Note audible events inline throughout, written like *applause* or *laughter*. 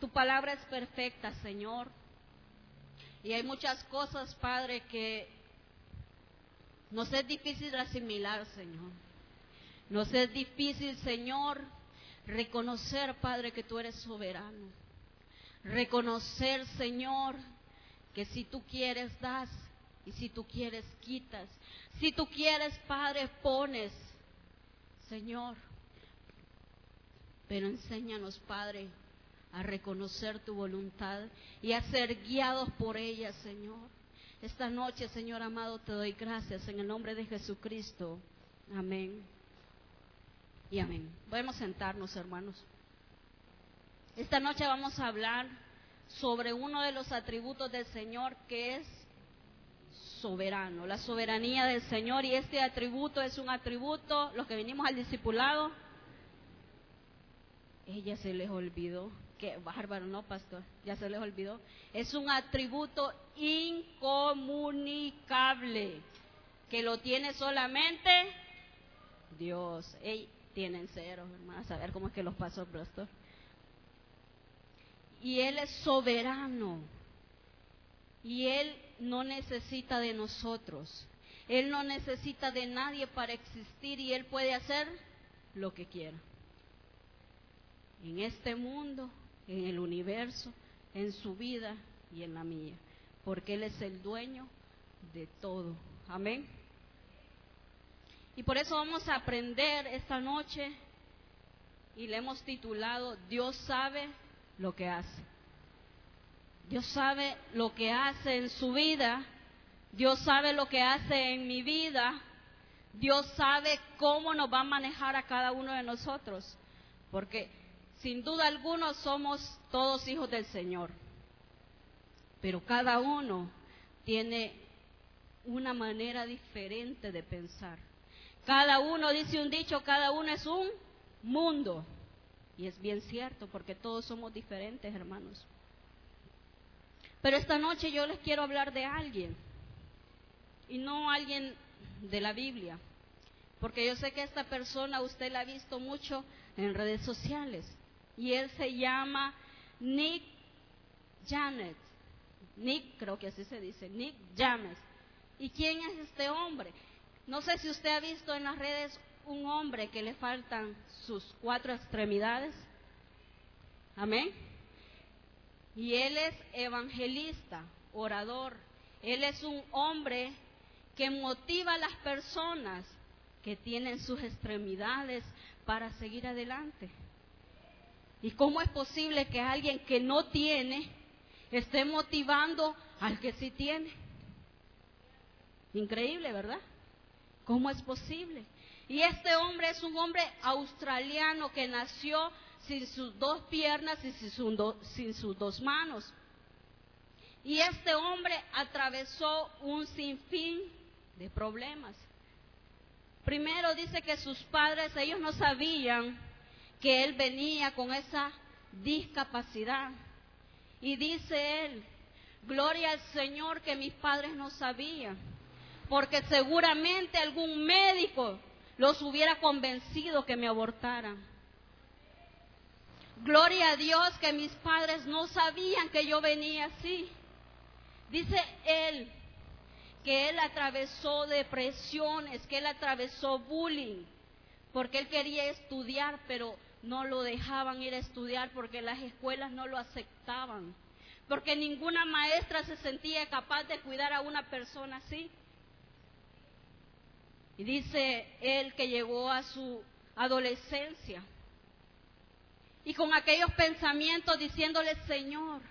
tu palabra es perfecta, Señor. Y hay muchas cosas, Padre, que nos es difícil asimilar, Señor. Nos es difícil, Señor, reconocer, Padre, que tú eres soberano. Reconocer, Señor, que si tú quieres, das. Y si tú quieres, quitas. Si tú quieres, Padre, pones. Señor, pero enséñanos, Padre, a reconocer tu voluntad y a ser guiados por ella, Señor. Esta noche, Señor amado, te doy gracias en el nombre de Jesucristo. Amén. Y amén. Podemos sentarnos, hermanos. Esta noche vamos a hablar sobre uno de los atributos del Señor que es soberano, la soberanía del Señor y este atributo es un atributo, los que venimos al discipulado, ella se les olvidó, qué bárbaro, ¿no, pastor? Ya se les olvidó. Es un atributo incomunicable que lo tiene solamente Dios. Ey, tienen cero, hermanos, a ver cómo es que los pasó, pastor. Y Él es soberano. Y Él no necesita de nosotros. Él no necesita de nadie para existir y Él puede hacer lo que quiera. En este mundo, en el universo, en su vida y en la mía. Porque Él es el dueño de todo. Amén. Y por eso vamos a aprender esta noche y le hemos titulado Dios sabe lo que hace. Dios sabe lo que hace en su vida, Dios sabe lo que hace en mi vida, Dios sabe cómo nos va a manejar a cada uno de nosotros, porque sin duda alguna somos todos hijos del Señor, pero cada uno tiene una manera diferente de pensar. Cada uno dice un dicho, cada uno es un mundo. Y es bien cierto, porque todos somos diferentes, hermanos. Pero esta noche yo les quiero hablar de alguien, y no alguien de la Biblia, porque yo sé que esta persona usted la ha visto mucho en redes sociales, y él se llama Nick Janet. Nick, creo que así se dice, Nick James. ¿Y quién es este hombre? No sé si usted ha visto en las redes un hombre que le faltan sus cuatro extremidades. Amén. Y él es evangelista, orador. Él es un hombre que motiva a las personas que tienen sus extremidades para seguir adelante. ¿Y cómo es posible que alguien que no tiene esté motivando al que sí tiene? Increíble, ¿verdad? ¿Cómo es posible? Y este hombre es un hombre australiano que nació sin sus dos piernas y sin, sus dos manos. Y este hombre atravesó un sinfín de problemas. Primero dice que sus padres, ellos no sabían que él venía con esa discapacidad. Y dice él, gloria al Señor que mis padres no sabían, porque seguramente algún médico los hubiera convencido que me abortaran. Gloria a Dios que mis padres no sabían que yo venía así. Dice él que él atravesó depresiones, que él atravesó bullying, porque él quería estudiar, pero no lo dejaban ir a estudiar porque las escuelas no lo aceptaban, porque ninguna maestra se sentía capaz de cuidar a una persona así. Y dice él que llegó a su adolescencia y con aquellos pensamientos diciéndole, Señor,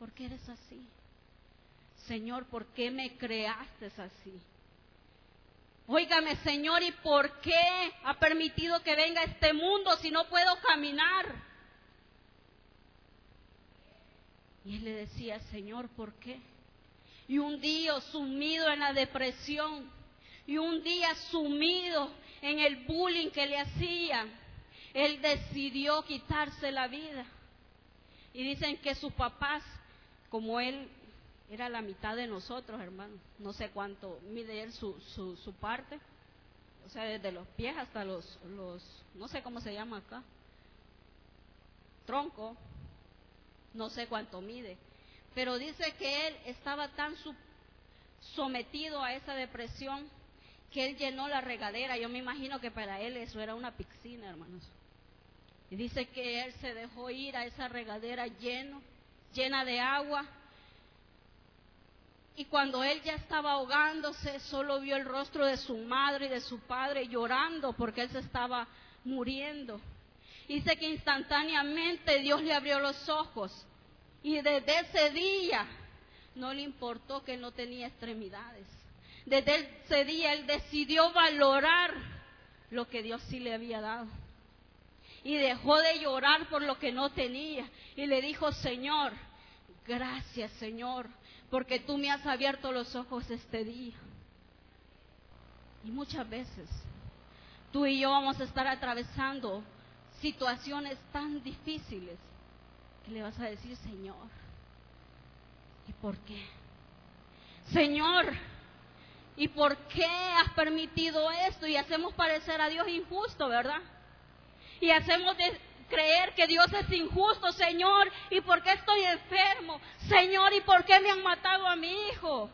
¿por qué eres así? Señor, ¿por qué me creaste así? Óigame, Señor, ¿y por qué ha permitido que venga este mundo si no puedo caminar? Y él le decía, Señor, ¿por qué? Y un día sumido en la depresión, y un día sumido en el bullying que le hacían, él decidió quitarse la vida. Y dicen que sus papás, como él era la mitad de nosotros, hermano, no sé cuánto mide él su, su, su parte, o sea, desde los pies hasta los, los, no sé cómo se llama acá, tronco, no sé cuánto mide, pero dice que él estaba tan sometido a esa depresión que él llenó la regadera. Yo me imagino que para él eso era una piscina, hermanos. Y dice que él se dejó ir a esa regadera lleno, llena de agua. Y cuando él ya estaba ahogándose, solo vio el rostro de su madre y de su padre llorando porque él se estaba muriendo. Dice que instantáneamente Dios le abrió los ojos y desde ese día no le importó que no tenía extremidades. Desde ese día él decidió valorar lo que Dios sí le había dado. Y dejó de llorar por lo que no tenía. Y le dijo, Señor, gracias Señor, porque tú me has abierto los ojos este día. Y muchas veces tú y yo vamos a estar atravesando situaciones tan difíciles que le vas a decir, Señor, ¿y por qué? Señor, ¿y por qué has permitido esto? Y hacemos parecer a Dios injusto, ¿verdad? Y hacemos creer que Dios es injusto, Señor, ¿y por qué estoy enfermo? Señor, ¿y por qué me han matado a mi hijo?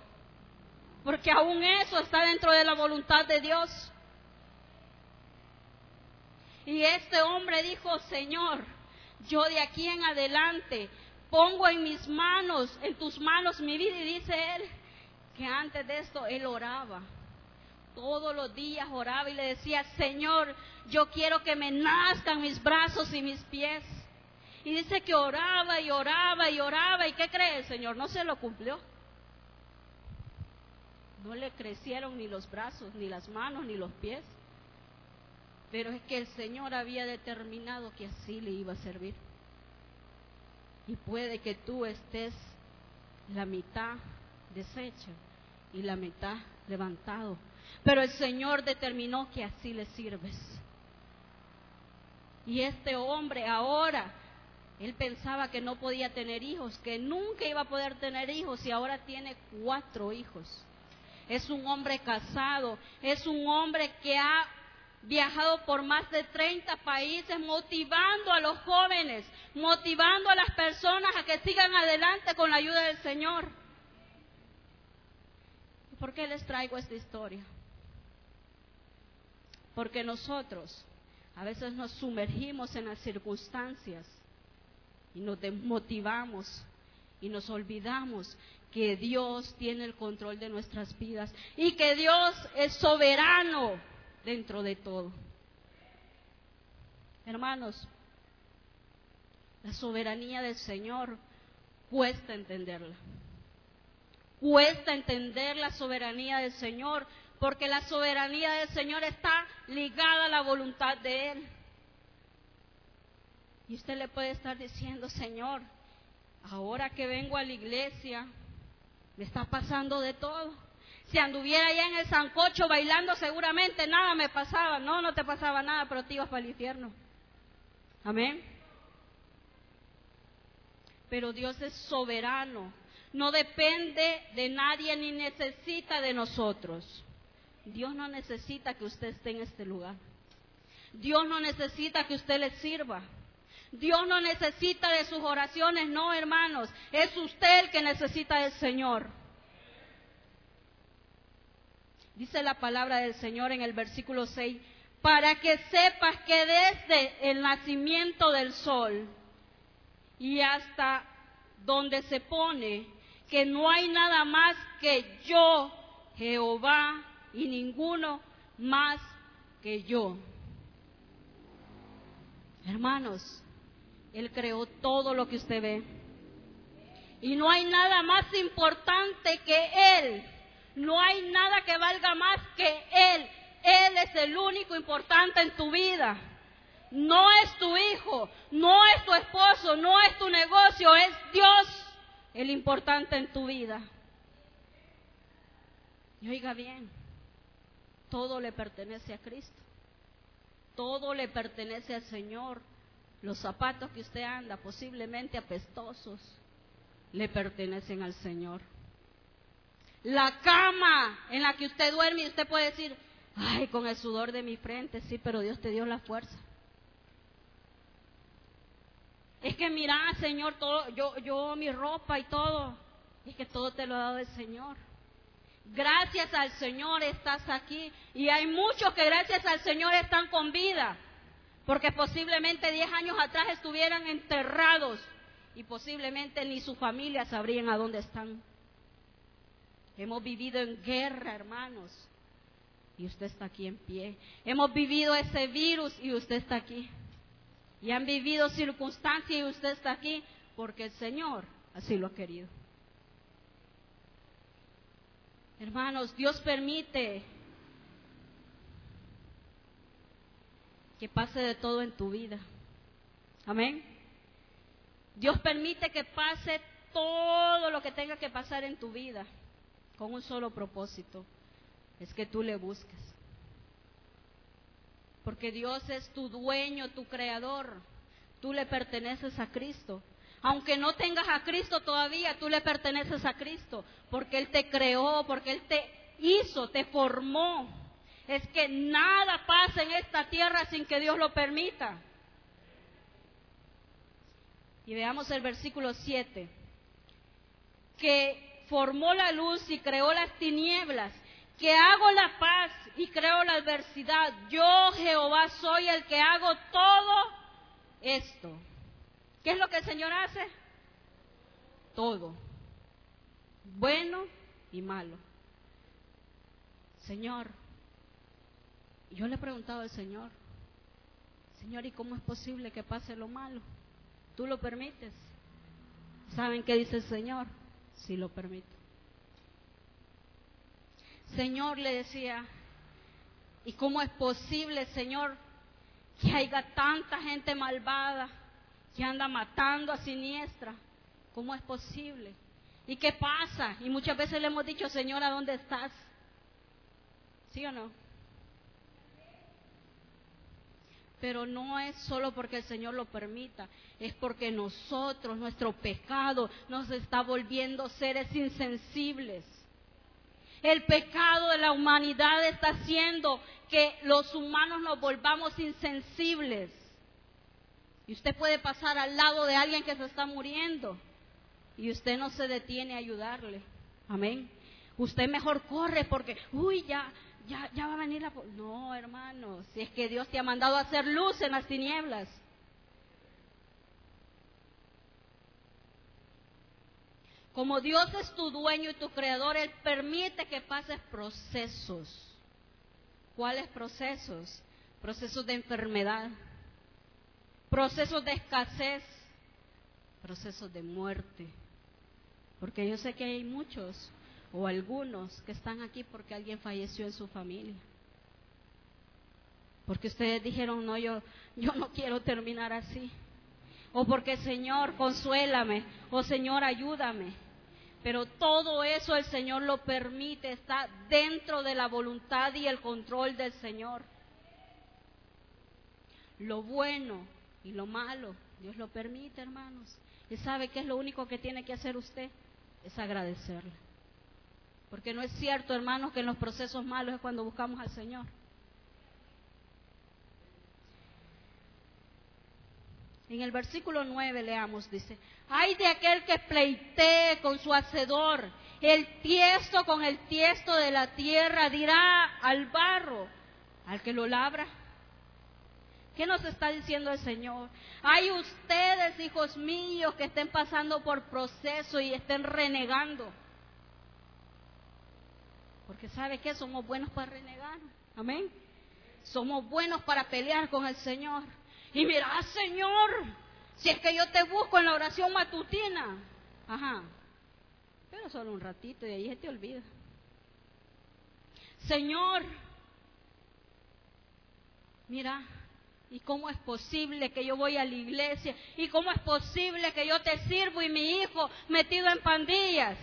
Porque aún eso está dentro de la voluntad de Dios. Y este hombre dijo, Señor, yo de aquí en adelante pongo en mis manos, en tus manos mi vida. Y dice él que antes de esto él oraba. Todos los días oraba y le decía, Señor, yo quiero que me nazcan mis brazos y mis pies. Y dice que oraba y oraba y oraba. ¿Y qué cree el Señor? No se lo cumplió. No le crecieron ni los brazos, ni las manos, ni los pies. Pero es que el Señor había determinado que así le iba a servir. Y puede que tú estés la mitad deshecha y la mitad levantado. Pero el Señor determinó que así le sirves. Y este hombre ahora, él pensaba que no podía tener hijos, que nunca iba a poder tener hijos y ahora tiene cuatro hijos. Es un hombre casado, es un hombre que ha viajado por más de 30 países motivando a los jóvenes, motivando a las personas a que sigan adelante con la ayuda del Señor. ¿Por qué les traigo esta historia? Porque nosotros a veces nos sumergimos en las circunstancias y nos desmotivamos y nos olvidamos que Dios tiene el control de nuestras vidas y que Dios es soberano dentro de todo. Hermanos, la soberanía del Señor cuesta entenderla. Cuesta entender la soberanía del Señor porque la soberanía del Señor está ligada a la voluntad de Él. Y usted le puede estar diciendo, Señor, ahora que vengo a la iglesia, me está pasando de todo. Si anduviera allá en el sancocho bailando, seguramente nada me pasaba. No, no te pasaba nada, pero te ibas para el infierno. Amén. Pero Dios es soberano. No depende de nadie ni necesita de nosotros. Dios no necesita que usted esté en este lugar. Dios no necesita que usted le sirva. Dios no necesita de sus oraciones, no, hermanos. Es usted el que necesita del Señor. Dice la palabra del Señor en el versículo 6, para que sepas que desde el nacimiento del sol y hasta donde se pone, que no hay nada más que yo, Jehová, y ninguno más que yo. Hermanos, Él creó todo lo que usted ve. Y no hay nada más importante que Él no hay nada que valga más que Él. Él es el único importante en tu vida. No es tu hijo, no es tu esposo, no es tu negocio, es Dios el importante en tu vida. Y oiga bien, todo le pertenece a Cristo. Todo le pertenece al Señor. Los zapatos que usted anda, posiblemente apestosos, le pertenecen al Señor la cama en la que usted duerme y usted puede decir, ay, con el sudor de mi frente, sí, pero Dios te dio la fuerza. Es que mira, Señor, todo, yo, yo, mi ropa y todo. Es que todo te lo ha dado el Señor. Gracias al Señor estás aquí. Y hay muchos que gracias al Señor están con vida. Porque posiblemente diez años atrás estuvieran enterrados. Y posiblemente ni su familia sabrían a dónde están. Hemos vivido en guerra, hermanos. Y usted está aquí en pie. Hemos vivido ese virus y usted está aquí. Y han vivido circunstancias y usted está aquí porque el Señor así lo ha querido. Hermanos, Dios permite que pase de todo en tu vida. Amén. Dios permite que pase todo lo que tenga que pasar en tu vida con un solo propósito, es que tú le busques. Porque Dios es tu dueño, tu creador. Tú le perteneces a Cristo. Aunque no tengas a Cristo todavía, tú le perteneces a Cristo. Porque Él te creó, porque Él te hizo, te formó. Es que nada pasa en esta tierra sin que Dios lo permita. Y veamos el versículo 7. Que formó la luz y creó las tinieblas que hago la paz y creo la adversidad. Yo, Jehová, soy el que hago todo esto. ¿Qué es lo que el Señor hace? Todo. Bueno y malo. Señor, yo le he preguntado al Señor, Señor, ¿y cómo es posible que pase lo malo? ¿Tú lo permites? ¿Saben qué dice el Señor? Si lo permite. Señor, le decía, ¿y cómo es posible, Señor, que haya tanta gente malvada que anda matando a siniestra? ¿Cómo es posible? ¿Y qué pasa? Y muchas veces le hemos dicho, Señor, ¿a dónde estás? ¿Sí o no? Pero no es solo porque el Señor lo permita, es porque nosotros, nuestro pecado, nos está volviendo seres insensibles. El pecado de la humanidad está haciendo que los humanos nos volvamos insensibles. Y usted puede pasar al lado de alguien que se está muriendo y usted no se detiene a ayudarle. Amén. Usted mejor corre porque, uy, ya, ya, ya va a venir la... No, hermano, si es que Dios te ha mandado a hacer luz en las tinieblas. Como Dios es tu dueño y tu creador, Él permite que pases procesos. ¿Cuáles procesos? Procesos de enfermedad, procesos de escasez, procesos de muerte. Porque yo sé que hay muchos o algunos que están aquí porque alguien falleció en su familia. Porque ustedes dijeron, no, yo, yo no quiero terminar así. O porque, Señor, consuélame. O Señor, ayúdame. Pero todo eso el Señor lo permite, está dentro de la voluntad y el control del Señor. Lo bueno y lo malo, Dios lo permite, hermanos. Y sabe que es lo único que tiene que hacer usted, es agradecerle. Porque no es cierto, hermanos, que en los procesos malos es cuando buscamos al Señor. En el versículo 9 leamos, dice, hay de aquel que pleitee con su hacedor, el tiesto con el tiesto de la tierra, dirá al barro, al que lo labra. ¿Qué nos está diciendo el Señor? Hay ustedes, hijos míos, que estén pasando por proceso y estén renegando. Porque ¿sabe qué? Somos buenos para renegar. Amén. Somos buenos para pelear con el Señor. Y mira, Señor, si es que yo te busco en la oración matutina. Ajá. Pero solo un ratito y ahí se te olvida. Señor, mira, ¿y cómo es posible que yo voy a la iglesia? ¿Y cómo es posible que yo te sirvo y mi hijo metido en pandillas?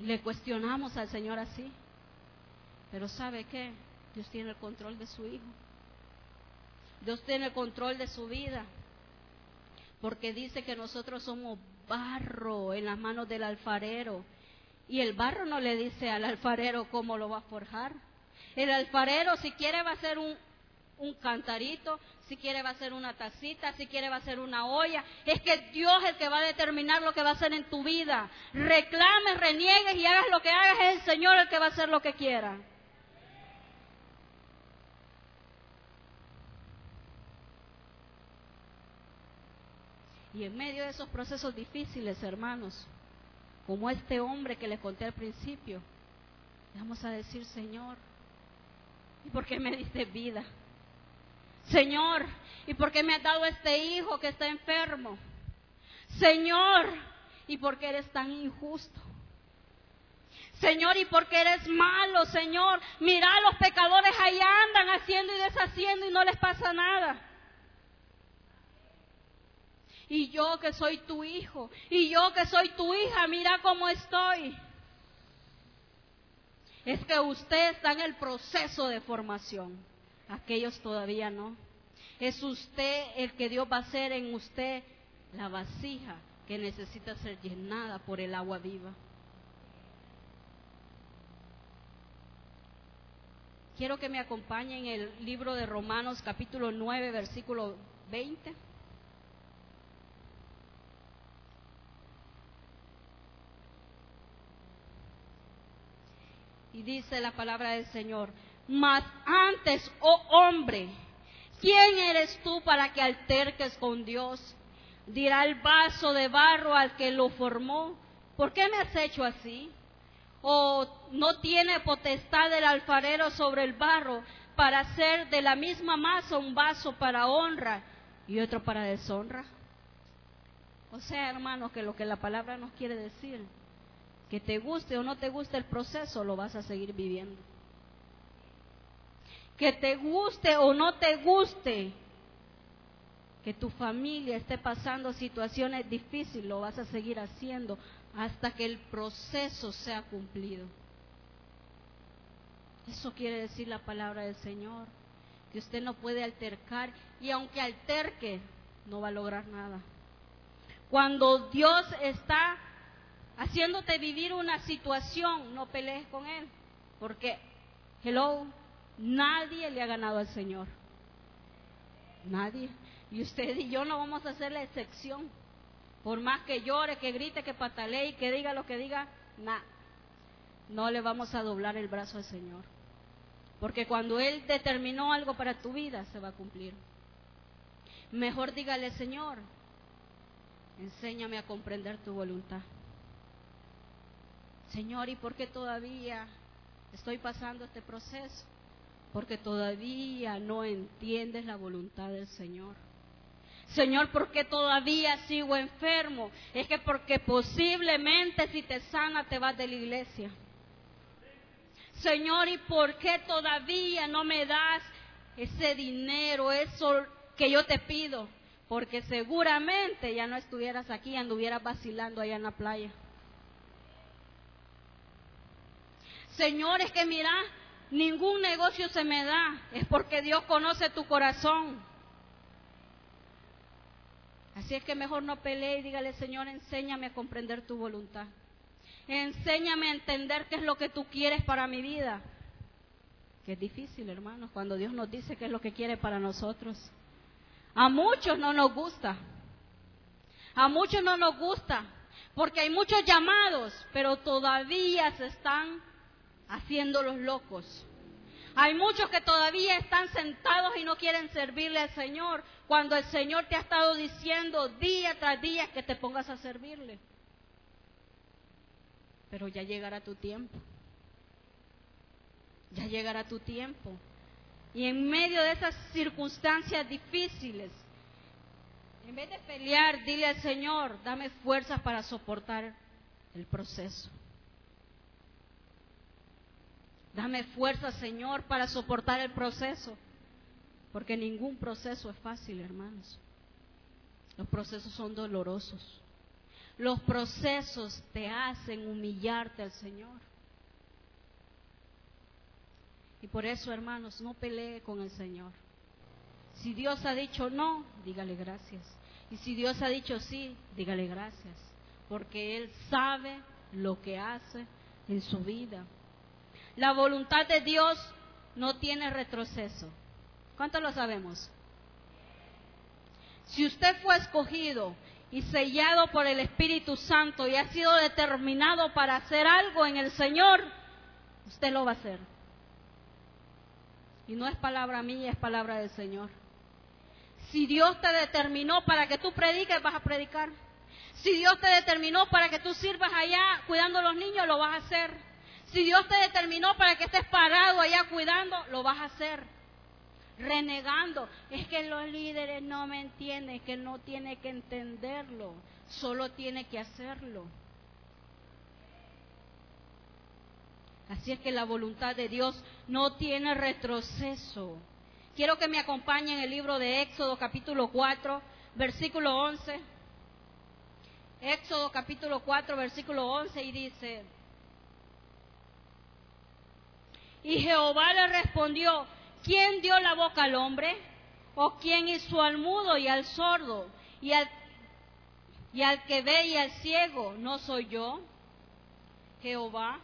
Le cuestionamos al Señor así. Pero ¿sabe qué? Dios tiene el control de su hijo. Dios tiene el control de su vida. Porque dice que nosotros somos barro en las manos del alfarero. Y el barro no le dice al alfarero cómo lo va a forjar. El alfarero si quiere va a hacer un, un cantarito, si quiere va a ser una tacita, si quiere va a ser una olla. Es que Dios es el que va a determinar lo que va a hacer en tu vida. Reclames, reniegues y hagas lo que hagas, es el Señor el que va a hacer lo que quiera. Y en medio de esos procesos difíciles, hermanos, como este hombre que les conté al principio, vamos a decir, Señor, ¿y por qué me diste vida? Señor, ¿y por qué me has dado este hijo que está enfermo? Señor, ¿y por qué eres tan injusto? Señor, ¿y por qué eres malo, Señor? Mira, los pecadores ahí andan haciendo y deshaciendo y no les pasa nada. Y yo que soy tu hijo, y yo que soy tu hija, mira cómo estoy. Es que usted está en el proceso de formación aquellos todavía no. Es usted el que Dios va a hacer en usted la vasija que necesita ser llenada por el agua viva. Quiero que me acompañen en el libro de Romanos capítulo 9, versículo 20. Y dice la palabra del Señor, mas antes, oh hombre, ¿quién eres tú para que alterques con Dios? Dirá el vaso de barro al que lo formó, ¿por qué me has hecho así? ¿O no tiene potestad el alfarero sobre el barro para hacer de la misma masa un vaso para honra y otro para deshonra? O sea, hermanos, que lo que la palabra nos quiere decir, que te guste o no te guste el proceso, lo vas a seguir viviendo que te guste o no te guste, que tu familia esté pasando situaciones difíciles, lo vas a seguir haciendo hasta que el proceso sea cumplido. Eso quiere decir la palabra del Señor, que usted no puede altercar y aunque alterque, no va a lograr nada. Cuando Dios está haciéndote vivir una situación, no pelees con Él, porque, hello, Nadie le ha ganado al Señor. Nadie. Y usted y yo no vamos a hacer la excepción. Por más que llore, que grite, que patalee que diga lo que diga, nada. No le vamos a doblar el brazo al Señor. Porque cuando Él determinó algo para tu vida, se va a cumplir. Mejor dígale, Señor, enséñame a comprender tu voluntad. Señor, ¿y por qué todavía estoy pasando este proceso? Porque todavía no entiendes la voluntad del Señor. Señor, ¿por qué todavía sigo enfermo? Es que porque posiblemente si te sana te vas de la iglesia. Señor, ¿y por qué todavía no me das ese dinero, eso que yo te pido? Porque seguramente ya no estuvieras aquí, anduvieras vacilando allá en la playa. Señor, es que mira, ningún negocio se me da, es porque Dios conoce tu corazón. Así es que mejor no pelee y dígale, Señor, enséñame a comprender tu voluntad. Enséñame a entender qué es lo que tú quieres para mi vida. Que es difícil, hermanos, cuando Dios nos dice qué es lo que quiere para nosotros. A muchos no nos gusta. A muchos no nos gusta. Porque hay muchos llamados, pero todavía se están haciendo los locos. Hay muchos que todavía están sentados y no quieren servirle al Señor, cuando el Señor te ha estado diciendo día tras día que te pongas a servirle. Pero ya llegará tu tiempo. Ya llegará tu tiempo. Y en medio de esas circunstancias difíciles, en vez de pelear, dile al Señor, dame fuerzas para soportar el proceso. Dame fuerza, Señor, para soportar el proceso. Porque ningún proceso es fácil, hermanos. Los procesos son dolorosos. Los procesos te hacen humillarte al Señor. Y por eso, hermanos, no pelee con el Señor. Si Dios ha dicho no, dígale gracias. Y si Dios ha dicho sí, dígale gracias. Porque Él sabe lo que hace en su vida. La voluntad de Dios no tiene retroceso. ¿Cuánto lo sabemos? Si usted fue escogido y sellado por el Espíritu Santo y ha sido determinado para hacer algo en el Señor, usted lo va a hacer. Y no es palabra mía, es palabra del Señor. Si Dios te determinó para que tú prediques, vas a predicar. Si Dios te determinó para que tú sirvas allá cuidando a los niños, lo vas a hacer. Si Dios te determinó para que estés parado allá cuidando, lo vas a hacer renegando. Es que los líderes no me entienden, que no tiene que entenderlo, solo tiene que hacerlo. Así es que la voluntad de Dios no tiene retroceso. Quiero que me acompañen el libro de Éxodo capítulo 4, versículo 11. Éxodo capítulo 4, versículo 11 y dice, y Jehová le respondió, ¿Quién dio la boca al hombre? ¿O quién hizo al mudo y al sordo? Y al, y al que ve y al ciego, ¿no soy yo? Jehová.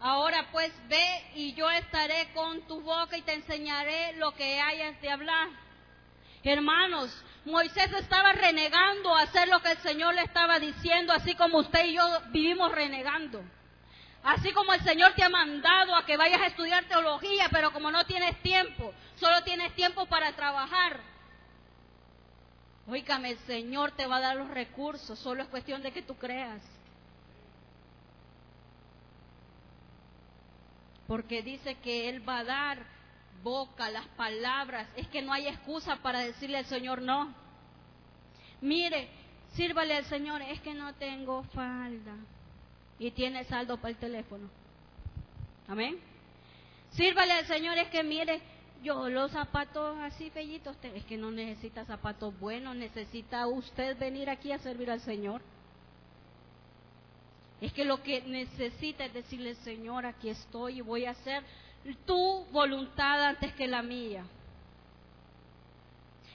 Ahora pues ve y yo estaré con tu boca y te enseñaré lo que hayas de hablar. Hermanos, Moisés estaba renegando a hacer lo que el Señor le estaba diciendo, así como usted y yo vivimos renegando. Así como el Señor te ha mandado a que vayas a estudiar teología, pero como no tienes tiempo, solo tienes tiempo para trabajar. Óigame, el Señor te va a dar los recursos, solo es cuestión de que tú creas. Porque dice que Él va a dar boca, las palabras. Es que no hay excusa para decirle al Señor no. Mire, sírvale al Señor, es que no tengo falda y tiene saldo para el teléfono. Amén. Sírvale al Señor, es que mire, yo los zapatos así fellitos, es que no necesita zapatos buenos, necesita usted venir aquí a servir al Señor. Es que lo que necesita es decirle, Señor, aquí estoy y voy a hacer tu voluntad antes que la mía.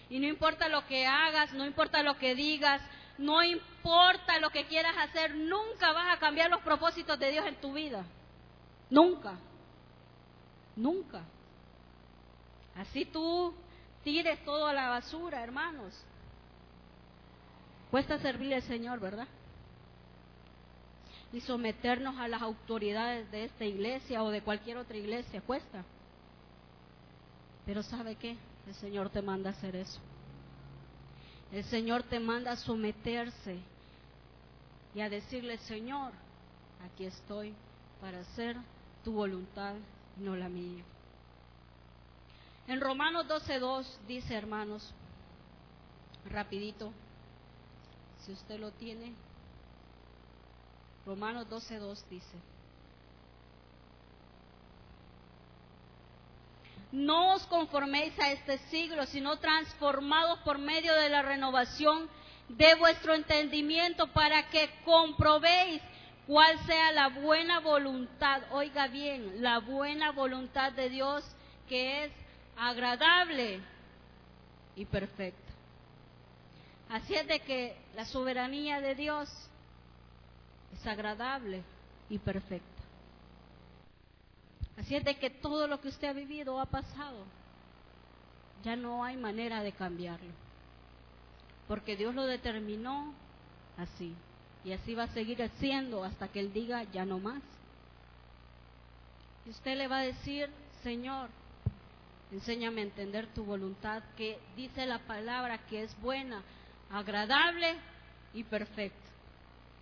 Y no importa lo que hagas, no importa lo que digas, no importa lo que quieras hacer, nunca vas a cambiar los propósitos de Dios en tu vida. Nunca. Nunca. Así tú tires todo a la basura, hermanos. Cuesta servir al Señor, ¿verdad? Y someternos a las autoridades de esta iglesia o de cualquier otra iglesia, cuesta. Pero ¿sabe qué? El Señor te manda a hacer eso. El Señor te manda a someterse y a decirle, Señor, aquí estoy para hacer tu voluntad, no la mía. En Romanos 12.2 dice, hermanos, rapidito, si usted lo tiene, Romanos 12.2 dice, No os conforméis a este siglo, sino transformados por medio de la renovación de vuestro entendimiento para que comprobéis cuál sea la buena voluntad, oiga bien, la buena voluntad de Dios que es agradable y perfecta. Así es de que la soberanía de Dios es agradable y perfecta. Así es de que todo lo que usted ha vivido ha pasado. Ya no hay manera de cambiarlo. Porque Dios lo determinó así. Y así va a seguir haciendo hasta que Él diga ya no más. Y usted le va a decir, Señor, enséñame a entender tu voluntad, que dice la palabra que es buena, agradable y perfecta.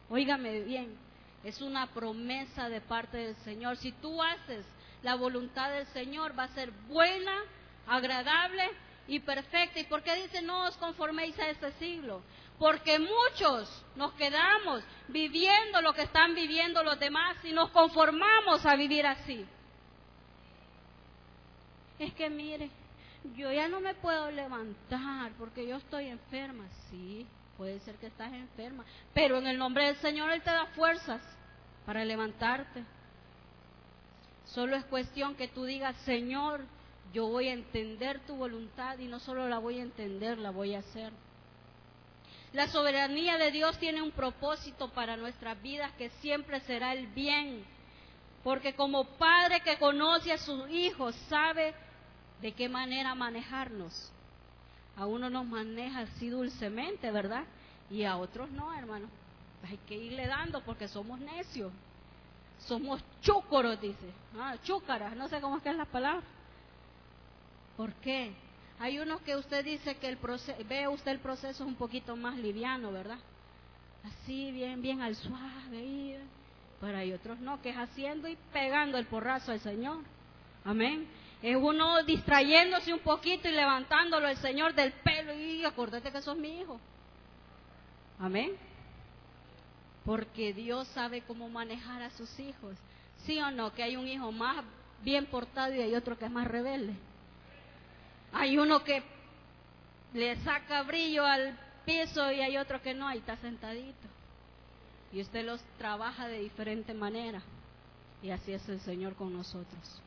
Óigame bien, es una promesa de parte del Señor. Si tú haces la voluntad del Señor va a ser buena, agradable y perfecta. ¿Y por qué dice no os conforméis a este siglo? Porque muchos nos quedamos viviendo lo que están viviendo los demás y nos conformamos a vivir así. Es que mire, yo ya no me puedo levantar porque yo estoy enferma. Sí, puede ser que estás enferma, pero en el nombre del Señor Él te da fuerzas para levantarte. Solo es cuestión que tú digas, Señor, yo voy a entender tu voluntad y no solo la voy a entender, la voy a hacer. La soberanía de Dios tiene un propósito para nuestras vidas que siempre será el bien. Porque como padre que conoce a sus hijos sabe de qué manera manejarnos. A uno nos maneja así dulcemente, ¿verdad? Y a otros no, hermano. Hay que irle dando porque somos necios. Somos chúcoros, dice. Ah, chúcaras, no sé cómo es que es la palabra. ¿Por qué? Hay unos que usted dice que el proceso, ve usted el proceso es un poquito más liviano, ¿verdad? Así, bien, bien al suave. Pero hay otros no, que es haciendo y pegando el porrazo al Señor. Amén. Es uno distrayéndose un poquito y levantándolo el Señor del pelo y acordate que sos mi hijo. Amén. Porque Dios sabe cómo manejar a sus hijos. ¿Sí o no? Que hay un hijo más bien portado y hay otro que es más rebelde. Hay uno que le saca brillo al piso y hay otro que no, ahí está sentadito. Y usted los trabaja de diferente manera. Y así es el Señor con nosotros.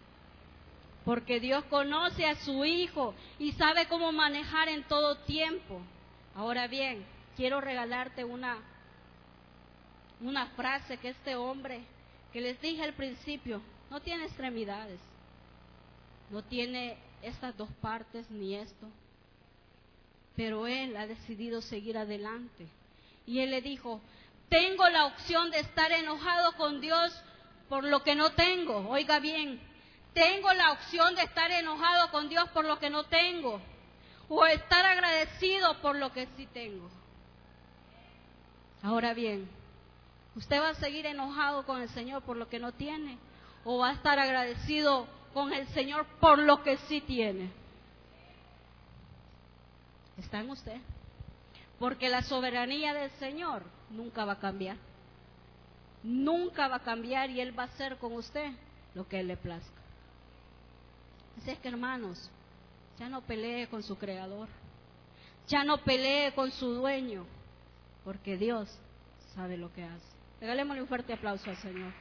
Porque Dios conoce a su Hijo y sabe cómo manejar en todo tiempo. Ahora bien, quiero regalarte una, una frase que este hombre, que les dije al principio, no tiene extremidades, no tiene estas dos partes ni esto, pero él ha decidido seguir adelante. Y él le dijo, tengo la opción de estar enojado con Dios por lo que no tengo. Oiga bien, tengo la opción de estar enojado con Dios por lo que no tengo. O estar agradecido por lo que sí tengo. Ahora bien, ¿usted va a seguir enojado con el Señor por lo que no tiene? ¿O va a estar agradecido con el Señor por lo que sí tiene? Está en usted. Porque la soberanía del Señor nunca va a cambiar. Nunca va a cambiar y Él va a hacer con usted lo que Él le plazca. Así es que hermanos, ya no pelee con su creador. Ya no pelee con su dueño. Porque Dios sabe lo que hace. Regalémosle un fuerte aplauso al Señor.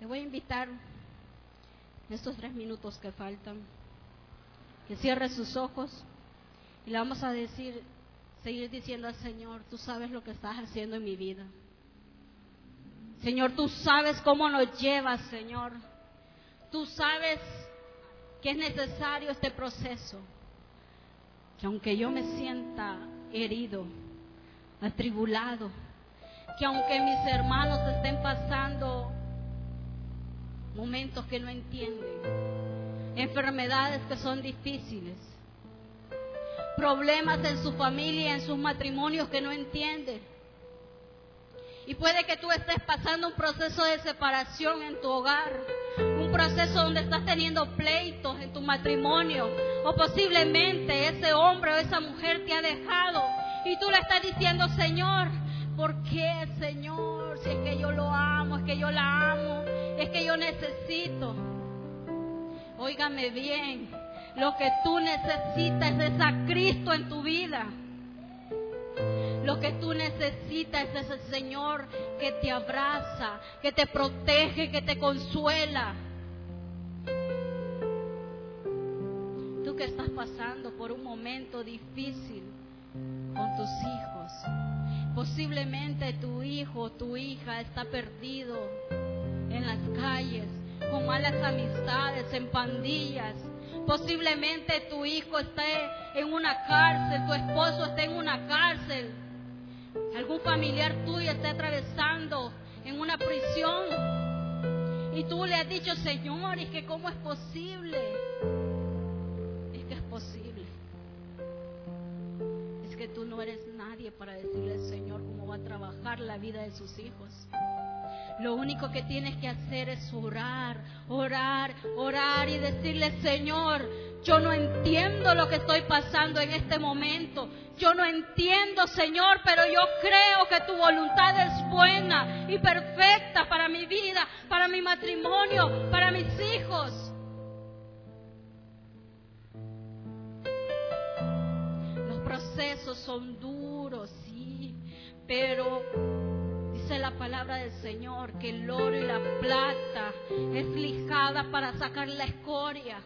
Le voy a invitar en estos tres minutos que faltan, que cierre sus ojos y le vamos a decir, seguir diciendo al Señor, tú sabes lo que estás haciendo en mi vida. Señor, tú sabes cómo nos llevas, Señor. Tú sabes que es necesario este proceso. Que aunque yo me sienta herido, atribulado, que aunque mis hermanos estén pasando momentos que no entienden, enfermedades que son difíciles, problemas en su familia, en sus matrimonios que no entienden. Y puede que tú estés pasando un proceso de separación en tu hogar, proceso donde estás teniendo pleitos en tu matrimonio, o posiblemente ese hombre o esa mujer te ha dejado y tú le estás diciendo, Señor, ¿por qué, Señor? Si es que yo lo amo, es que yo la amo, es que yo necesito. Óigame bien, lo que tú necesitas es a Cristo en tu vida. Lo que tú necesitas es ese Señor que te abraza, que te protege, que te consuela. Que estás pasando por un momento difícil con tus hijos. Posiblemente tu hijo o tu hija está perdido en las calles, con malas amistades, en pandillas. Posiblemente tu hijo esté en una cárcel, tu esposo esté en una cárcel, algún familiar tuyo esté atravesando en una prisión. Y tú le has dicho, Señor, es que cómo es posible. Para decirle al Señor cómo va a trabajar la vida de sus hijos. Lo único que tienes que hacer es orar, orar, orar y decirle, Señor, yo no entiendo lo que estoy pasando en este momento. Yo no entiendo, Señor, pero yo creo que tu voluntad es buena y perfecta para mi vida, para mi matrimonio, para mis hijos. Los procesos son duros, pero Dice la palabra del Señor que el oro y la plata es lijada para sacar la escoria.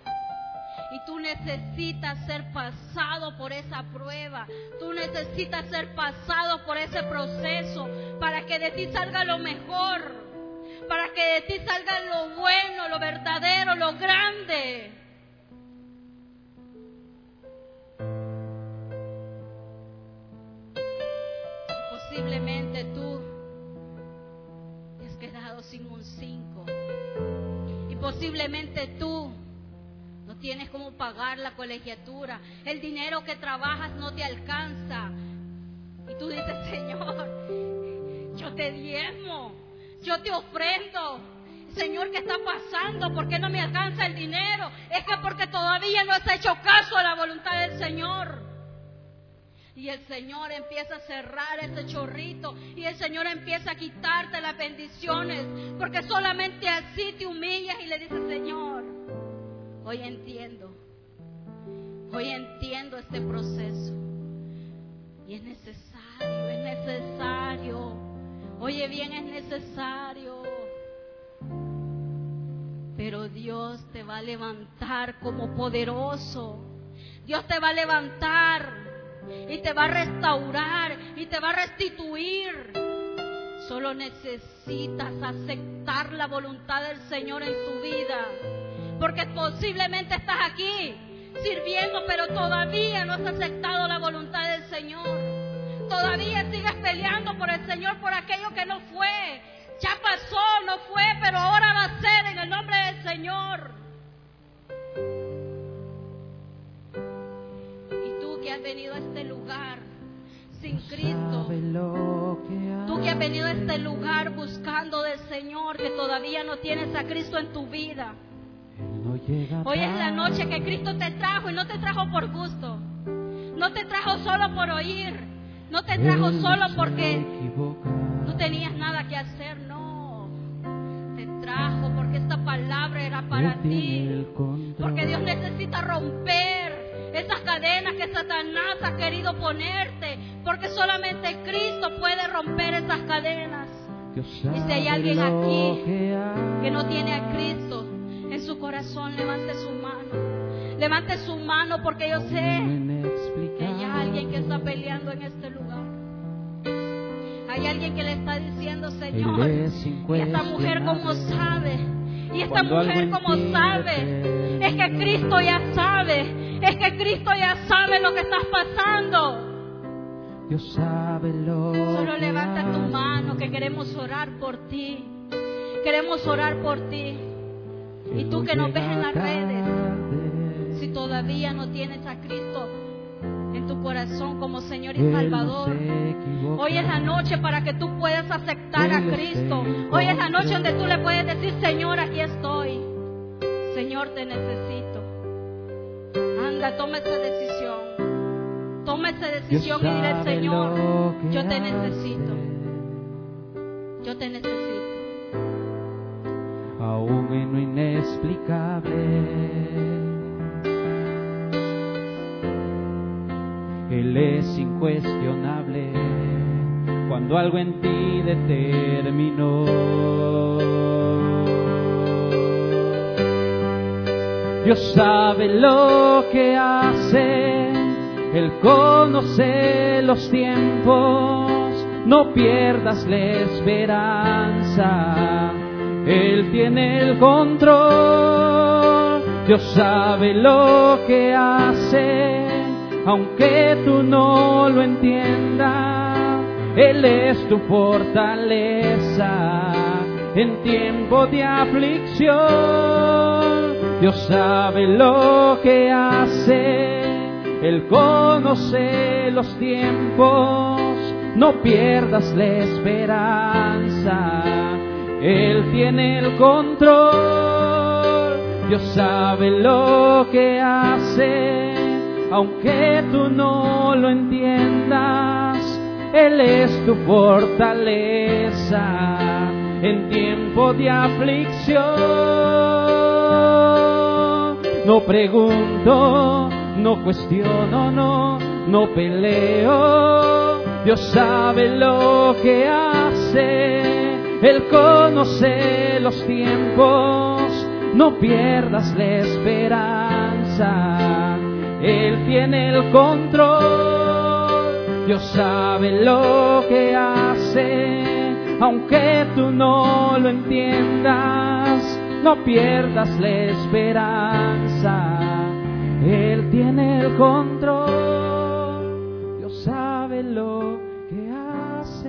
Y tú necesitas ser pasado por esa prueba. Tú necesitas ser pasado por ese proceso para que de ti salga lo mejor. para que de ti salga lo bueno, lo verdadero, lo grande. Sin un cinco. Y posiblemente tú no tienes cómo pagar la colegiatura. El dinero que trabajas no te alcanza. Y tú dices, *laughs* Señor, yo te diezmo, yo te ofrendo. Señor, ¿qué está pasando? ¿Por qué no me alcanza el dinero? Es que porque todavía no has hecho caso a la voluntad del Señor. Y el Señor empieza a cerrar ese chorrito. Y el Señor empieza a quitarte las bendiciones. Porque solamente así te humillas y le dices, Señor, hoy entiendo. Hoy entiendo este proceso. Y es necesario, es necesario. Oye bien, es necesario. Pero Dios te va a levantar como poderoso. Dios te va a levantar y te va a restaurar y te va a restituir. Solo necesitas aceptar la voluntad del Señor en tu vida. Porque posiblemente estás aquí sirviendo, pero todavía no has aceptado la voluntad del Señor. Todavía sigues peleando por el Señor por aquello que no fue. Ya pasó, no fue, pero ahora va a ser en el nombre del Señor. Has venido a este lugar sin Cristo, tú que has venido a este lugar buscando del Señor, que todavía no tienes a Cristo en tu vida. Hoy es la noche que Cristo te trajo y no te trajo por gusto. No te trajo solo por oír. No te trajo solo porque no tenías nada que hacer. No. Te trajo porque esta palabra era para ti. Porque Dios necesita romper cadenas que Satanás ha querido ponerte. Porque solamente Cristo puede romper esas cadenas. Y si hay alguien aquí que no tiene a Cristo, en su corazón, levante su mano. Levante su mano porque yo sé que hay alguien que está peleando en este lugar. Hay alguien que le está diciendo, Señor, y esta mujer como sabe, y esta mujer como sabe, es que Cristo ya sabe, es que Cristo ya sabe lo que estás pasando. Dios sabe lo Solo levanta tu mano que queremos orar por ti. Queremos orar por ti. Y tú que nos ves en las redes, si todavía no tienes a Cristo en tu corazón como Señor y Salvador, hoy es la noche para que tú puedas aceptar a Cristo. Hoy es la noche donde tú le puedes decir, Señor, aquí estoy. Señor, te necesito. Anda, toma esa decisión. Toma esa decisión y dile, Señor, yo te necesito. Yo te necesito aún en lo inexplicable. Él es incuestionable cuando algo en ti determinó. Dios sabe lo que hace, Él conoce los tiempos, no pierdas la esperanza él tiene el control, Dios sabe lo que hace, aunque tú no lo entiendas. Él es tu fortaleza en tiempo de aflicción. Dios sabe lo que hace, Él conoce los tiempos, no pierdas la esperanza él tiene el control, Dios sabe lo que hace, aunque tú no lo entiendas, Él es tu fortaleza en tiempo de aflicción. No pregunto, no cuestiono, no, no peleo, Dios sabe lo que hace él conoce los tiempos, no pierdas la esperanza. Él tiene el control, Dios sabe lo que hace, aunque tú no lo entiendas, no pierdas la esperanza. Él tiene el control, Dios sabe lo que hace.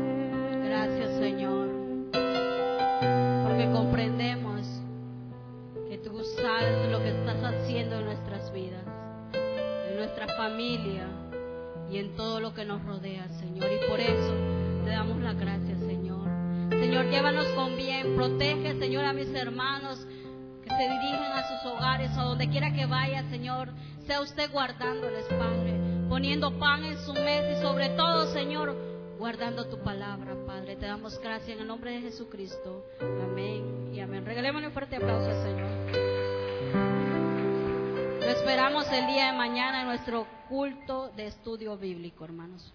Gracias, Señor, porque comprendemos que tú sabes lo que estás haciendo en nuestras vidas, en nuestra familia y en todo lo que nos rodea, Señor. Y por eso te damos las gracias. Señor, llévanos con bien, protege, Señor, a mis hermanos que se dirigen a sus hogares, a donde quiera que vaya, Señor. Sea usted guardándoles, Padre, poniendo pan en su mesa y sobre todo, Señor, guardando tu palabra, Padre. Te damos gracias en el nombre de Jesucristo. Amén y amén. Regalémosle un fuerte aplauso Señor. Lo esperamos el día de mañana en nuestro culto de estudio bíblico, hermanos.